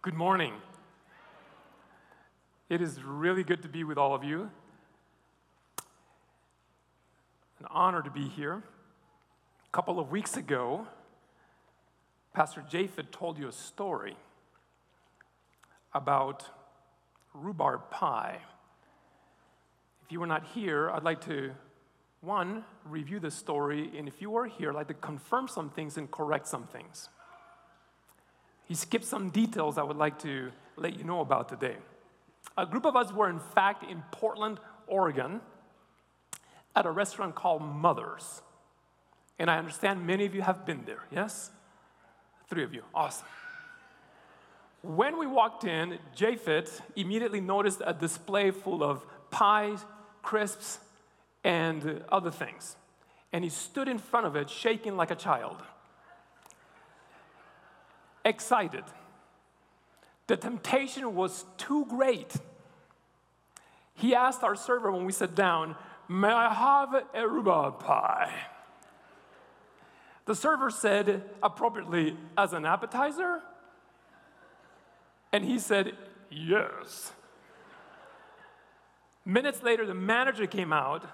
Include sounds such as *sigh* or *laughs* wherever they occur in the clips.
Good morning. It is really good to be with all of you. An honor to be here. A couple of weeks ago, Pastor Japheth told you a story about rhubarb pie. If you were not here, I'd like to, one, review the story, and if you were here, I'd like to confirm some things and correct some things. He skipped some details I would like to let you know about today. A group of us were, in fact, in Portland, Oregon, at a restaurant called Mother's. And I understand many of you have been there, yes? Three of you, awesome. When we walked in, Japheth immediately noticed a display full of pies, crisps, and other things. And he stood in front of it, shaking like a child excited. The temptation was too great. He asked our server when we sat down, May I have a rhubarb pie? The server said appropriately, As an appetizer? And he said, Yes. Minutes later, the manager came out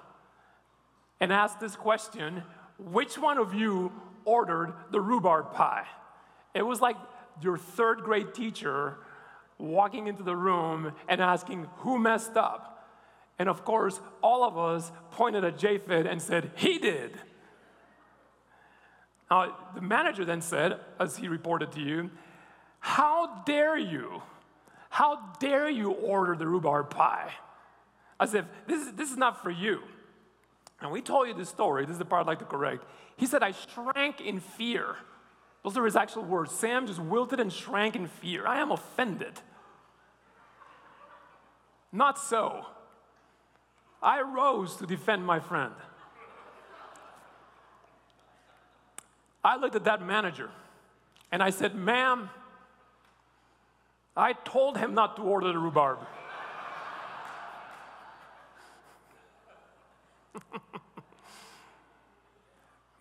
and asked this question Which one of you ordered the rhubarb pie? It was like your third grade teacher walking into the room and asking, Who messed up? And of course, all of us pointed at Japheth and said, He did. Now, the manager then said, as he reported to you, How dare you? How dare you order the rhubarb pie? As if this is, this is not for you. And we told you this story. This is the part I'd like to correct. He said, I shrank in fear those are his actual words. Sam just wilted and shrank in fear. I am offended. Not so. I rose to defend my friend. I looked at that manager and I said, Ma'am, I told him not to order the rhubarb. *laughs*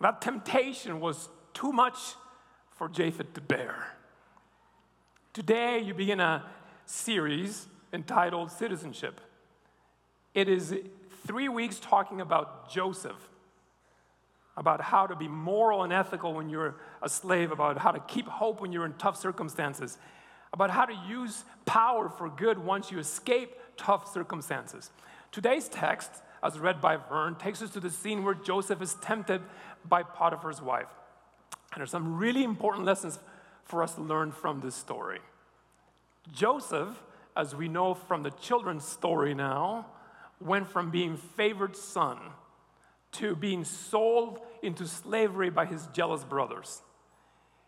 that temptation was too much for Japheth to bear. Today, you begin a series entitled Citizenship. It is three weeks talking about Joseph, about how to be moral and ethical when you're a slave, about how to keep hope when you're in tough circumstances, about how to use power for good once you escape tough circumstances. Today's text, as read by Vern, takes us to the scene where Joseph is tempted by Potiphar's wife. And there's some really important lessons for us to learn from this story. Joseph, as we know from the children's story now, went from being favored son to being sold into slavery by his jealous brothers.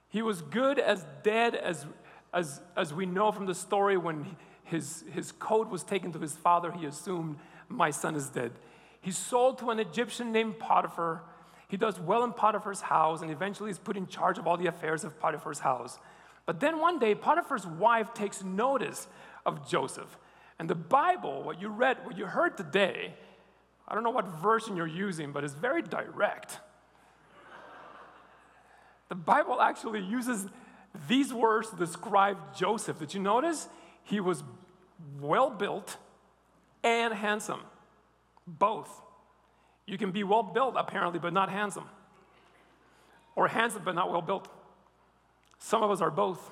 He was good as dead as, as, as we know from the story when his, his coat was taken to his father, he assumed, My son is dead. He's sold to an Egyptian named Potiphar he does well in Potiphar's house and eventually is put in charge of all the affairs of Potiphar's house. But then one day, Potiphar's wife takes notice of Joseph. And the Bible, what you read, what you heard today, I don't know what version you're using, but it's very direct. *laughs* the Bible actually uses these words to describe Joseph. Did you notice? He was well built and handsome, both. You can be well built, apparently, but not handsome. Or handsome, but not well built. Some of us are both.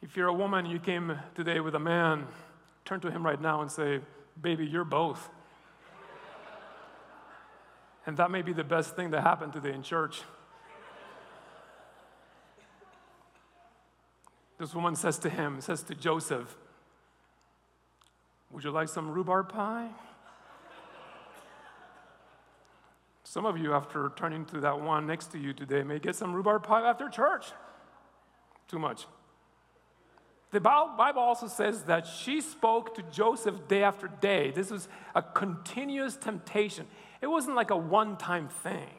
if you're a woman, you came today with a man, turn to him right now and say, Baby, you're both. and that may be the best thing that happened today in church. This woman says to him, says to Joseph, would you like some rhubarb pie? Some of you, after turning to that one next to you today, may get some rhubarb pie after church. Too much. The Bible also says that she spoke to Joseph day after day. This was a continuous temptation. It wasn't like a one time thing,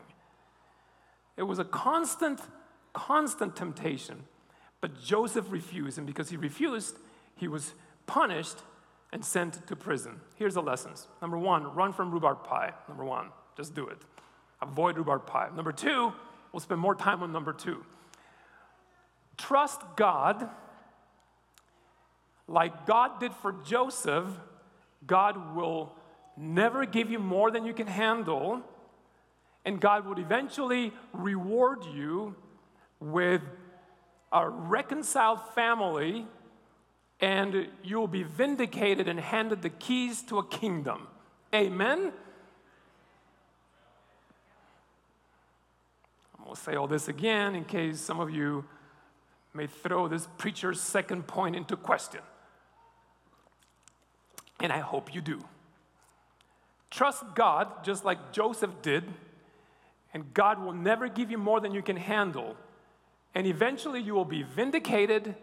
it was a constant, constant temptation. But Joseph refused, and because he refused, he was punished and sent to prison. Here's the lessons. Number one, run from rhubarb pie. Number one, just do it. Avoid rhubarb pie. Number two, we'll spend more time on number two. trust God like God did for Joseph. God will never give you more than you can handle, and God will eventually reward you with a reconciled family, and you'll be vindicated and handed the keys to a kingdom. Amen? I'm going to say all this again in case some of you may throw this preacher's second point into question. And I hope you do. Trust God just like Joseph did, and God will never give you more than you can handle. And eventually you will be vindicated,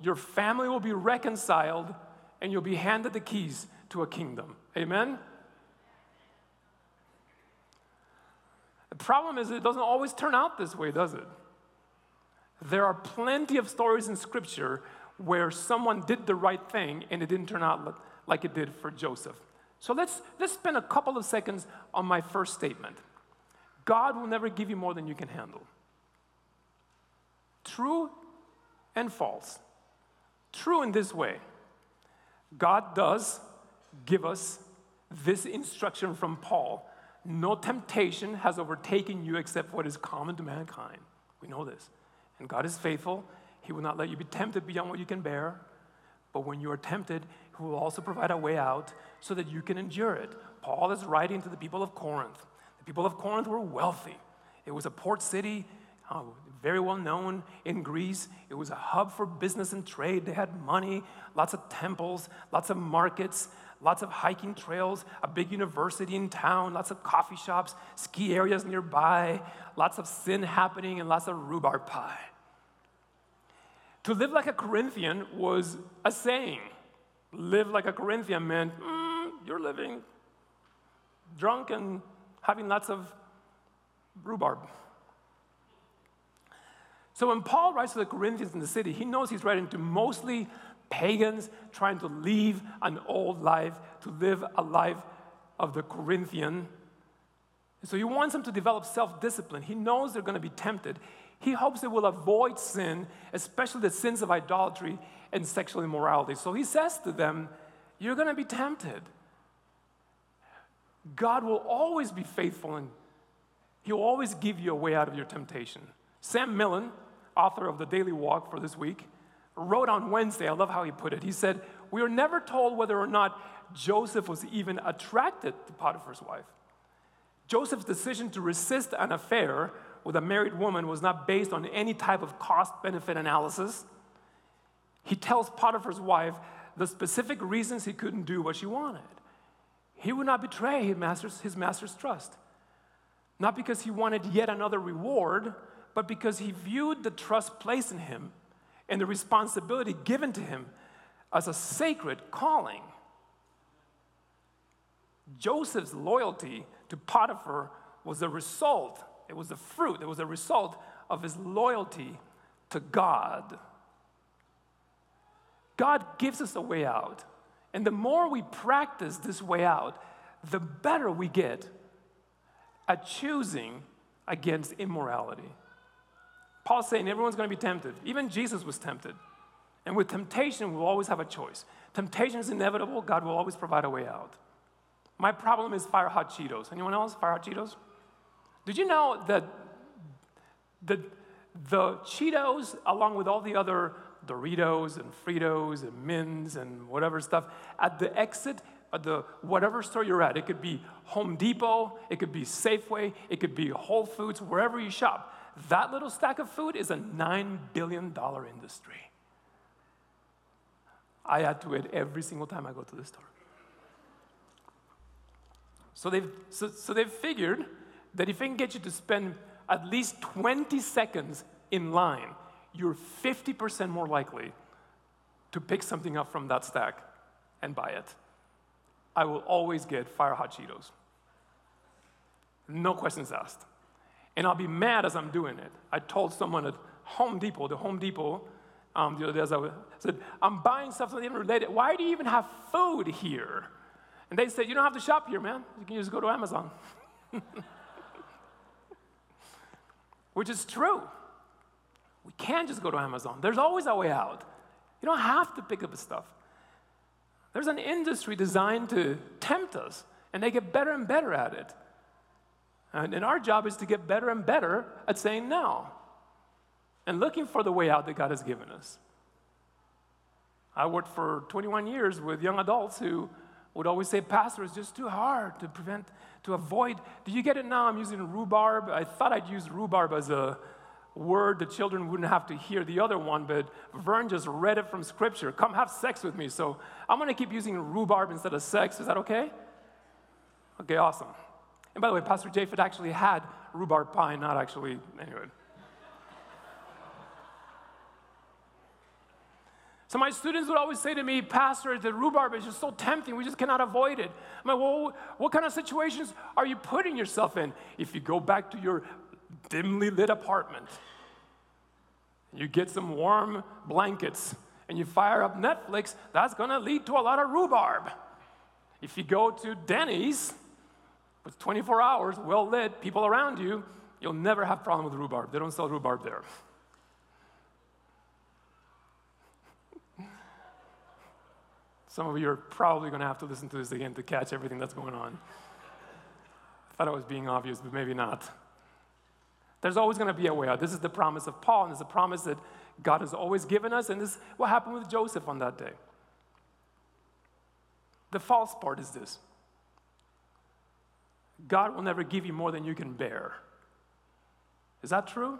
your family will be reconciled, and you'll be handed the keys to a kingdom. Amen? The problem is, it doesn't always turn out this way, does it? There are plenty of stories in Scripture where someone did the right thing and it didn't turn out like it did for Joseph. So let's, let's spend a couple of seconds on my first statement God will never give you more than you can handle. True and false. True in this way God does give us this instruction from Paul no temptation has overtaken you except what is common to mankind. We know this. And God is faithful. He will not let you be tempted beyond what you can bear. But when you are tempted, He will also provide a way out so that you can endure it. Paul is writing to the people of Corinth. The people of Corinth were wealthy, it was a port city. Uh, very well known in Greece. It was a hub for business and trade. They had money, lots of temples, lots of markets, lots of hiking trails, a big university in town, lots of coffee shops, ski areas nearby, lots of sin happening, and lots of rhubarb pie. To live like a Corinthian was a saying. Live like a Corinthian meant mm, you're living drunk and having lots of rhubarb. So when Paul writes to the Corinthians in the city, he knows he's writing to mostly pagans trying to leave an old life to live a life of the Corinthian. So he wants them to develop self discipline. He knows they're going to be tempted. He hopes they will avoid sin, especially the sins of idolatry and sexual immorality. So he says to them, You're going to be tempted. God will always be faithful and He'll always give you a way out of your temptation. Sam Millen, author of the Daily Walk for this week, wrote on Wednesday, I love how he put it. He said, We are never told whether or not Joseph was even attracted to Potiphar's wife. Joseph's decision to resist an affair with a married woman was not based on any type of cost benefit analysis. He tells Potiphar's wife the specific reasons he couldn't do what she wanted. He would not betray his master's, his master's trust, not because he wanted yet another reward, but because he viewed the trust placed in him and the responsibility given to him as a sacred calling. Joseph's loyalty to Potiphar was a result, it was a fruit, it was a result of his loyalty to God. God gives us a way out. And the more we practice this way out, the better we get at choosing against immorality. Paul's saying everyone's going to be tempted. Even Jesus was tempted. And with temptation, we'll always have a choice. Temptation is inevitable, God will always provide a way out. My problem is fire hot Cheetos. Anyone else? Fire hot Cheetos? Did you know that the, the Cheetos, along with all the other Doritos and Fritos and Mints and whatever stuff, at the exit at the whatever store you're at, it could be Home Depot, it could be Safeway, it could be Whole Foods, wherever you shop that little stack of food is a $9 billion industry. I add to it every single time I go to the store. So they've, so, so they've figured that if they can get you to spend at least 20 seconds in line, you're 50% more likely to pick something up from that stack and buy it. I will always get fire hot Cheetos. No questions asked and I'll be mad as I'm doing it. I told someone at Home Depot, the Home Depot, um, the other day, I said, I'm buying stuff that's even related. Why do you even have food here? And they said, You don't have to shop here, man. You can just go to Amazon. *laughs* Which is true. We can't just go to Amazon. There's always a way out. You don't have to pick up stuff. There's an industry designed to tempt us, and they get better and better at it. And, and our job is to get better and better at saying no and looking for the way out that God has given us. I worked for 21 years with young adults who would always say, Pastor, it's just too hard to prevent, to avoid. Do you get it now? I'm using rhubarb. I thought I'd use rhubarb as a word the children wouldn't have to hear the other one, but Vern just read it from scripture. Come have sex with me. So I'm going to keep using rhubarb instead of sex. Is that okay? Okay, awesome. And by the way, Pastor Japheth actually had rhubarb pie, not actually, anyway. So my students would always say to me, Pastor, the rhubarb is just so tempting, we just cannot avoid it. I'm like, well, what kind of situations are you putting yourself in? If you go back to your dimly lit apartment, you get some warm blankets, and you fire up Netflix, that's gonna lead to a lot of rhubarb. If you go to Denny's, with 24 hours, well lit, people around you, you'll never have problem with rhubarb. They don't sell rhubarb there. Some of you are probably going to have to listen to this again to catch everything that's going on. I thought I was being obvious, but maybe not. There's always going to be a way out. This is the promise of Paul, and it's a promise that God has always given us, and this is what happened with Joseph on that day. The false part is this God will never give you more than you can bear. Is that true?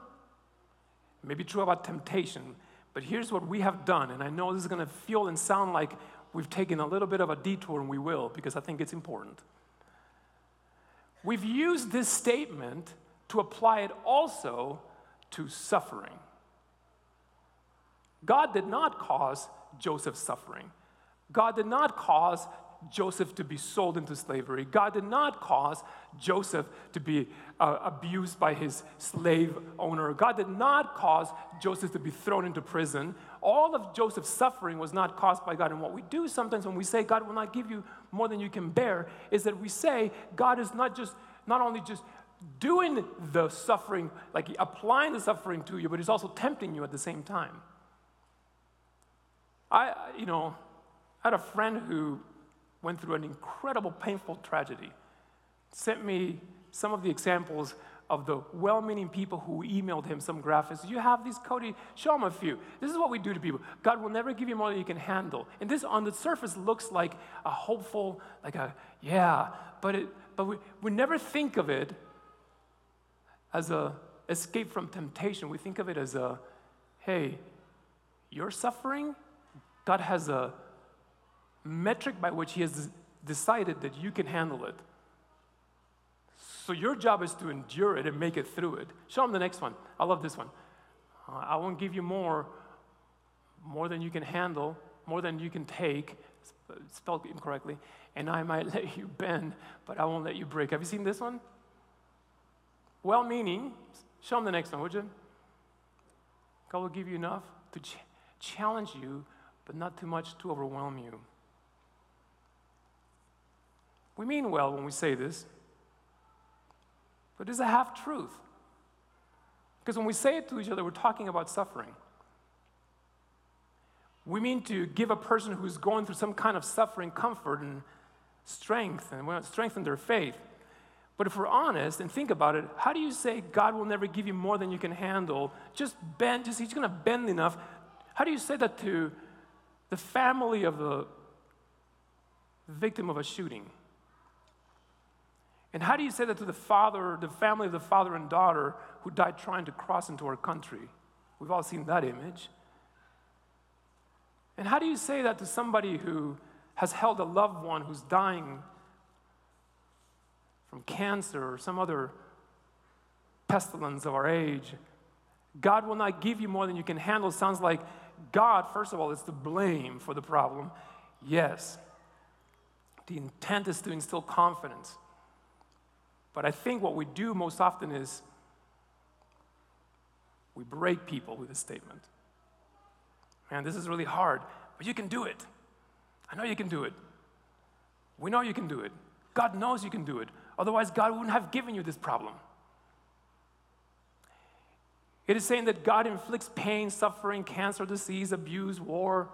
Maybe true about temptation, but here's what we have done, and I know this is going to feel and sound like we've taken a little bit of a detour, and we will because I think it's important. We've used this statement to apply it also to suffering. God did not cause Joseph's suffering. God did not cause Joseph to be sold into slavery. God did not cause Joseph to be uh, abused by his slave owner. God did not cause Joseph to be thrown into prison. All of Joseph's suffering was not caused by God. And what we do sometimes when we say God will not give you more than you can bear is that we say God is not just not only just doing the suffering, like applying the suffering to you, but he's also tempting you at the same time. I, you know, I had a friend who went through an incredible, painful tragedy, sent me some of the examples of the well meaning people who emailed him some graphics. You have these, Cody, show him a few. This is what we do to people. God will never give you more than you can handle. And this on the surface looks like a hopeful, like a, yeah, but, it, but we, we never think of it as a escape from temptation. We think of it as a, hey, you're suffering, God has a metric by which He has decided that you can handle it. So your job is to endure it and make it through it. Show him the next one. I love this one. Uh, I won't give you more, more than you can handle, more than you can take, spelled incorrectly, and I might *laughs* let you bend, but I won't let you break. Have you seen this one? Well meaning, show him the next one, would you? God will give you enough to ch- challenge you, but not too much to overwhelm you. We mean well when we say this, but it's a half truth. Because when we say it to each other, we're talking about suffering. We mean to give a person who's going through some kind of suffering comfort and strength and strengthen their faith. But if we're honest and think about it, how do you say God will never give you more than you can handle? Just bend, just He's gonna bend enough. How do you say that to the family of the victim of a shooting? And how do you say that to the father, the family of the father and daughter who died trying to cross into our country? We've all seen that image. And how do you say that to somebody who has held a loved one who's dying from cancer or some other pestilence of our age? God will not give you more than you can handle. Sounds like God, first of all, is to blame for the problem. Yes. The intent is to instill confidence. But I think what we do most often is we break people with a statement. Man, this is really hard, but you can do it. I know you can do it. We know you can do it. God knows you can do it. Otherwise, God wouldn't have given you this problem. It is saying that God inflicts pain, suffering, cancer, disease, abuse, war,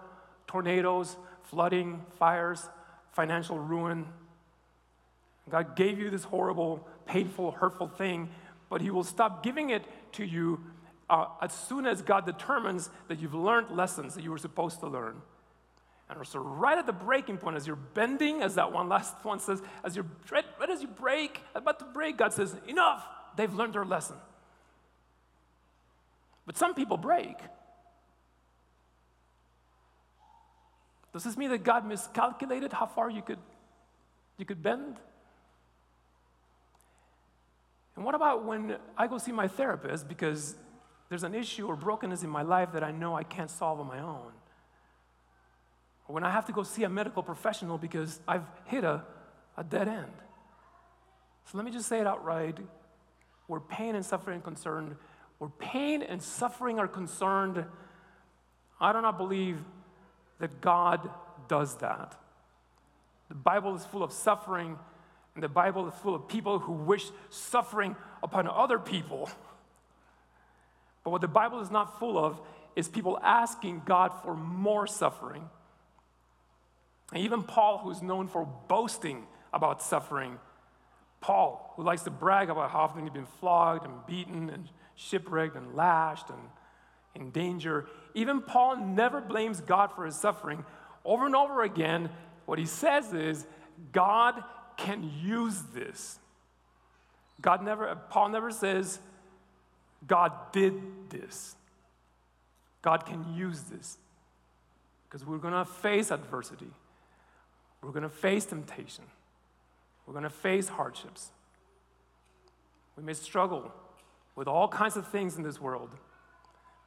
tornadoes, flooding, fires, financial ruin. God gave you this horrible, painful, hurtful thing, but He will stop giving it to you uh, as soon as God determines that you've learned lessons that you were supposed to learn. And so, right at the breaking point, as you're bending, as that one last one says, as you're right, right as you break, about to break, God says, Enough! They've learned their lesson. But some people break. Does this mean that God miscalculated how far you could, you could bend? And what about when I go see my therapist because there's an issue or brokenness in my life that I know I can't solve on my own? Or when I have to go see a medical professional because I've hit a, a dead end. So let me just say it outright. Where pain and suffering are concerned, where pain and suffering are concerned, I do not believe that God does that. The Bible is full of suffering, and the Bible is full of people who wish suffering upon other people. But what the Bible is not full of is people asking God for more suffering. And even Paul, who's known for boasting about suffering, Paul, who likes to brag about how often he's been flogged and beaten and shipwrecked and lashed and in danger, even Paul never blames God for his suffering. Over and over again, what he says is, God can use this. God never, Paul never says, God did this. God can use this. Because we're going to face adversity. We're going to face temptation. We're going to face hardships. We may struggle with all kinds of things in this world,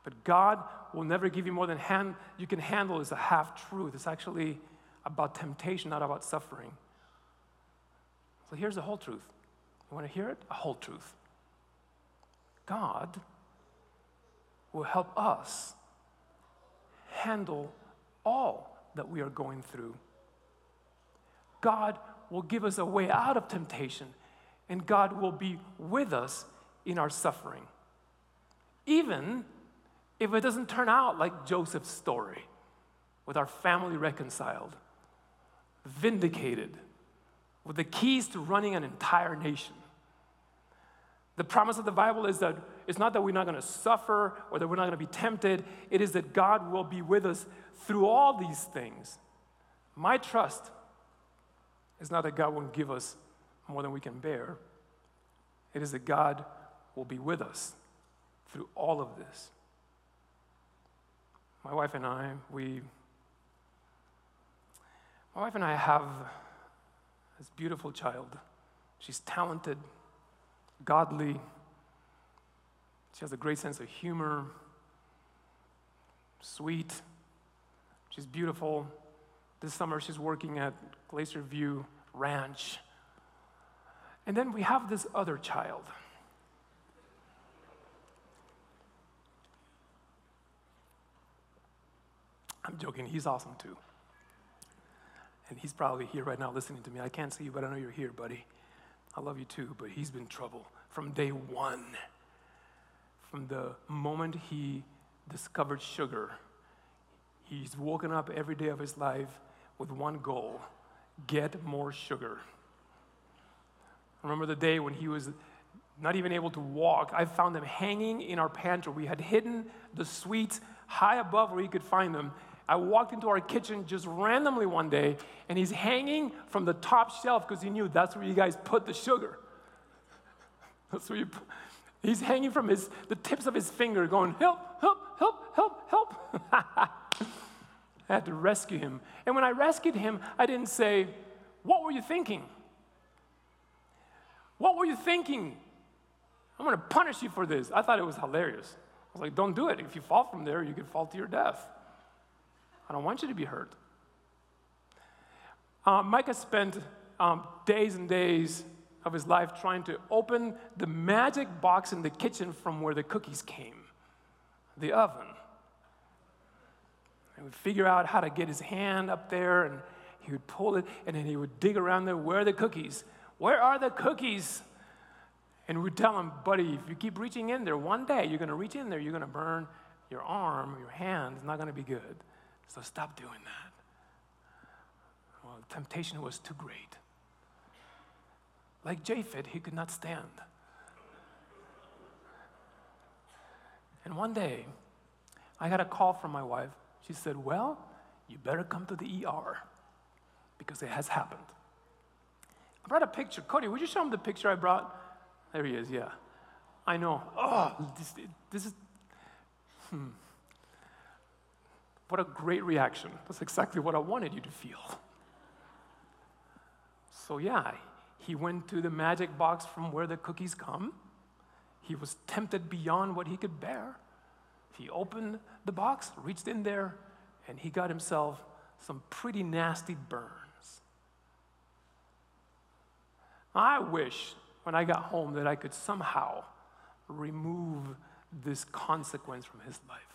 but God will never give you more than hand, you can handle is a half truth. It's actually about temptation, not about suffering. So here's the whole truth. You want to hear it? A whole truth. God will help us handle all that we are going through God will give us a way out of temptation, and God will be with us in our suffering. Even if it doesn't turn out like Joseph's story, with our family reconciled, vindicated, with the keys to running an entire nation. The promise of the Bible is that it's not that we're not going to suffer or that we're not going to be tempted, it is that God will be with us through all these things. My trust is not that God won't give us more than we can bear, it is that God will be with us through all of this. My wife and I, we, my wife and I have this beautiful child. She's talented, godly, she has a great sense of humor, sweet, she's beautiful. This summer, she's working at Glacier View Ranch. And then we have this other child. I'm joking, he's awesome too. And he's probably here right now listening to me. I can't see you, but I know you're here, buddy. I love you too, but he's been trouble from day one. From the moment he discovered sugar, he's woken up every day of his life with one goal get more sugar. I remember the day when he was not even able to walk. I found them hanging in our pantry. We had hidden the sweets high above where he could find them. I walked into our kitchen just randomly one day, and he's hanging from the top shelf because he knew that's where you guys put the sugar. *laughs* That's where you put, he's hanging from his the tips of his finger, going, help, help, help, help, help. *laughs* I had to rescue him. And when I rescued him, I didn't say, What were you thinking? What were you thinking? I'm going to punish you for this. I thought it was hilarious. I was like, Don't do it. If you fall from there, you could fall to your death. I don't want you to be hurt. Uh, Micah spent um, days and days of his life trying to open the magic box in the kitchen from where the cookies came the oven. He would figure out how to get his hand up there and he would pull it and then he would dig around there. Where are the cookies? Where are the cookies? And we'd tell him, buddy, if you keep reaching in there, one day you're going to reach in there, you're going to burn your arm, your hand. It's not going to be good. So stop doing that. Well, temptation was too great. Like Japheth, he could not stand. And one day, I got a call from my wife. She said, Well, you better come to the ER because it has happened. I brought a picture. Cody, would you show him the picture I brought? There he is, yeah. I know. Oh, this, this is, hmm. What a great reaction. That's exactly what I wanted you to feel. So, yeah, he went to the magic box from where the cookies come. He was tempted beyond what he could bear. He opened the box, reached in there, and he got himself some pretty nasty burns. I wish when I got home that I could somehow remove this consequence from his life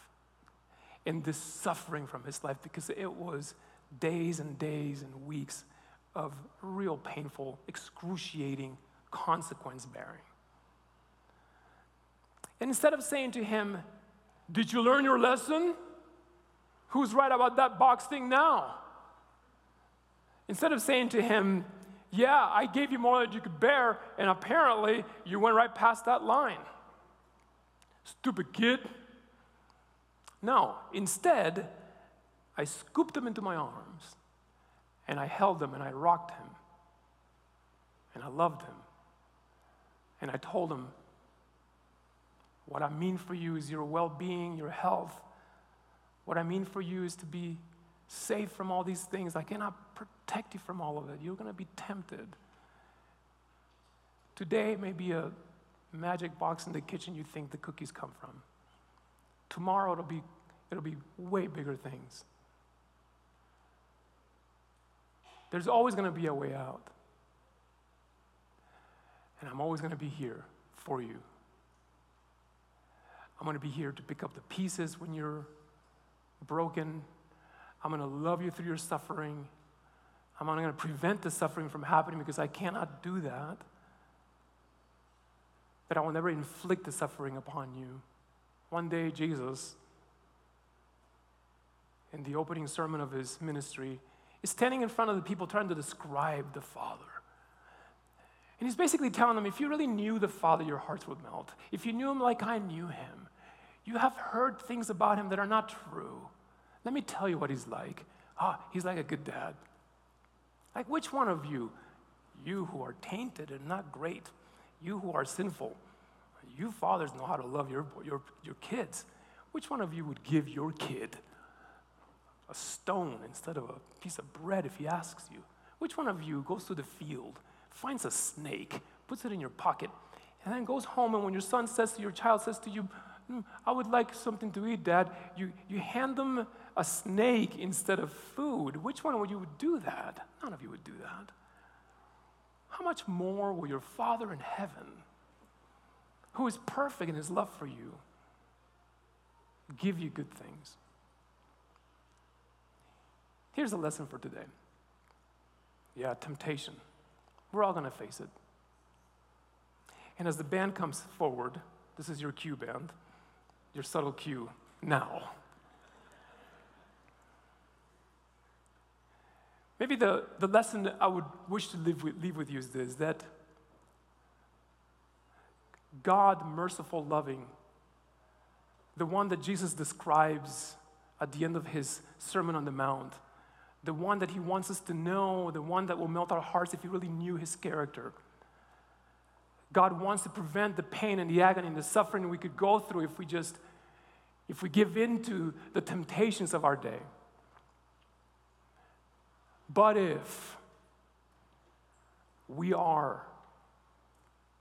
and this suffering from his life because it was days and days and weeks of real painful, excruciating consequence bearing. And instead of saying to him, Did you learn your lesson? Who's right about that box thing now? Instead of saying to him, Yeah, I gave you more than you could bear, and apparently you went right past that line. Stupid kid. No, instead, I scooped him into my arms and I held him and I rocked him and I loved him. And I told him, What I mean for you is your well being, your health. What I mean for you is to be safe from all these things. I cannot protect you from all of it. You're going to be tempted. Today may be a magic box in the kitchen you think the cookies come from. Tomorrow it'll be, it'll be way bigger things. There's always going to be a way out. And I'm always going to be here for you. I'm going to be here to pick up the pieces when you're broken. I'm going to love you through your suffering. I'm not going to prevent the suffering from happening because I cannot do that. But I will never inflict the suffering upon you. One day, Jesus, in the opening sermon of his ministry, is standing in front of the people trying to describe the Father. And he's basically telling them if you really knew the Father, your hearts would melt. If you knew him like I knew him, you have heard things about him that are not true. Let me tell you what he's like. Ah, he's like a good dad. Like, which one of you, you who are tainted and not great, you who are sinful, you fathers know how to love your, your, your kids, which one of you would give your kid a stone instead of a piece of bread if he asks you? Which one of you goes to the field, finds a snake, puts it in your pocket, and then goes home and when your son says to your child says to you, mm, I would like something to eat, Dad, you, you hand them a snake instead of food. Which one of you would do that? None of you would do that. How much more will your Father in heaven, who is perfect in his love for you, give you good things? Here's a lesson for today. Yeah, temptation. We're all going to face it. And as the band comes forward, this is your cue band, your subtle cue now. Maybe the, the lesson I would wish to leave with, leave with you is this that God, merciful, loving, the one that Jesus describes at the end of his Sermon on the Mount, the one that he wants us to know, the one that will melt our hearts if we really knew his character. God wants to prevent the pain and the agony and the suffering we could go through if we just if we give in to the temptations of our day. But if we are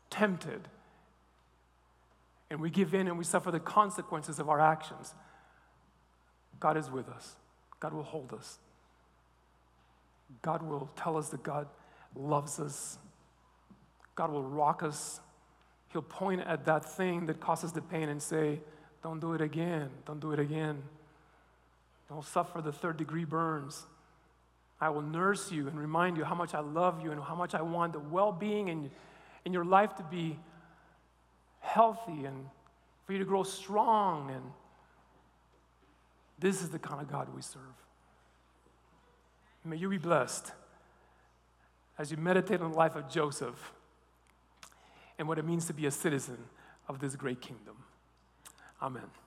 tempted and we give in and we suffer the consequences of our actions, God is with us. God will hold us. God will tell us that God loves us. God will rock us. He'll point at that thing that causes the pain and say, Don't do it again. Don't do it again. Don't suffer the third degree burns. I will nurse you and remind you how much I love you and how much I want the well being in, in your life to be healthy and for you to grow strong. And this is the kind of God we serve. May you be blessed as you meditate on the life of Joseph and what it means to be a citizen of this great kingdom. Amen.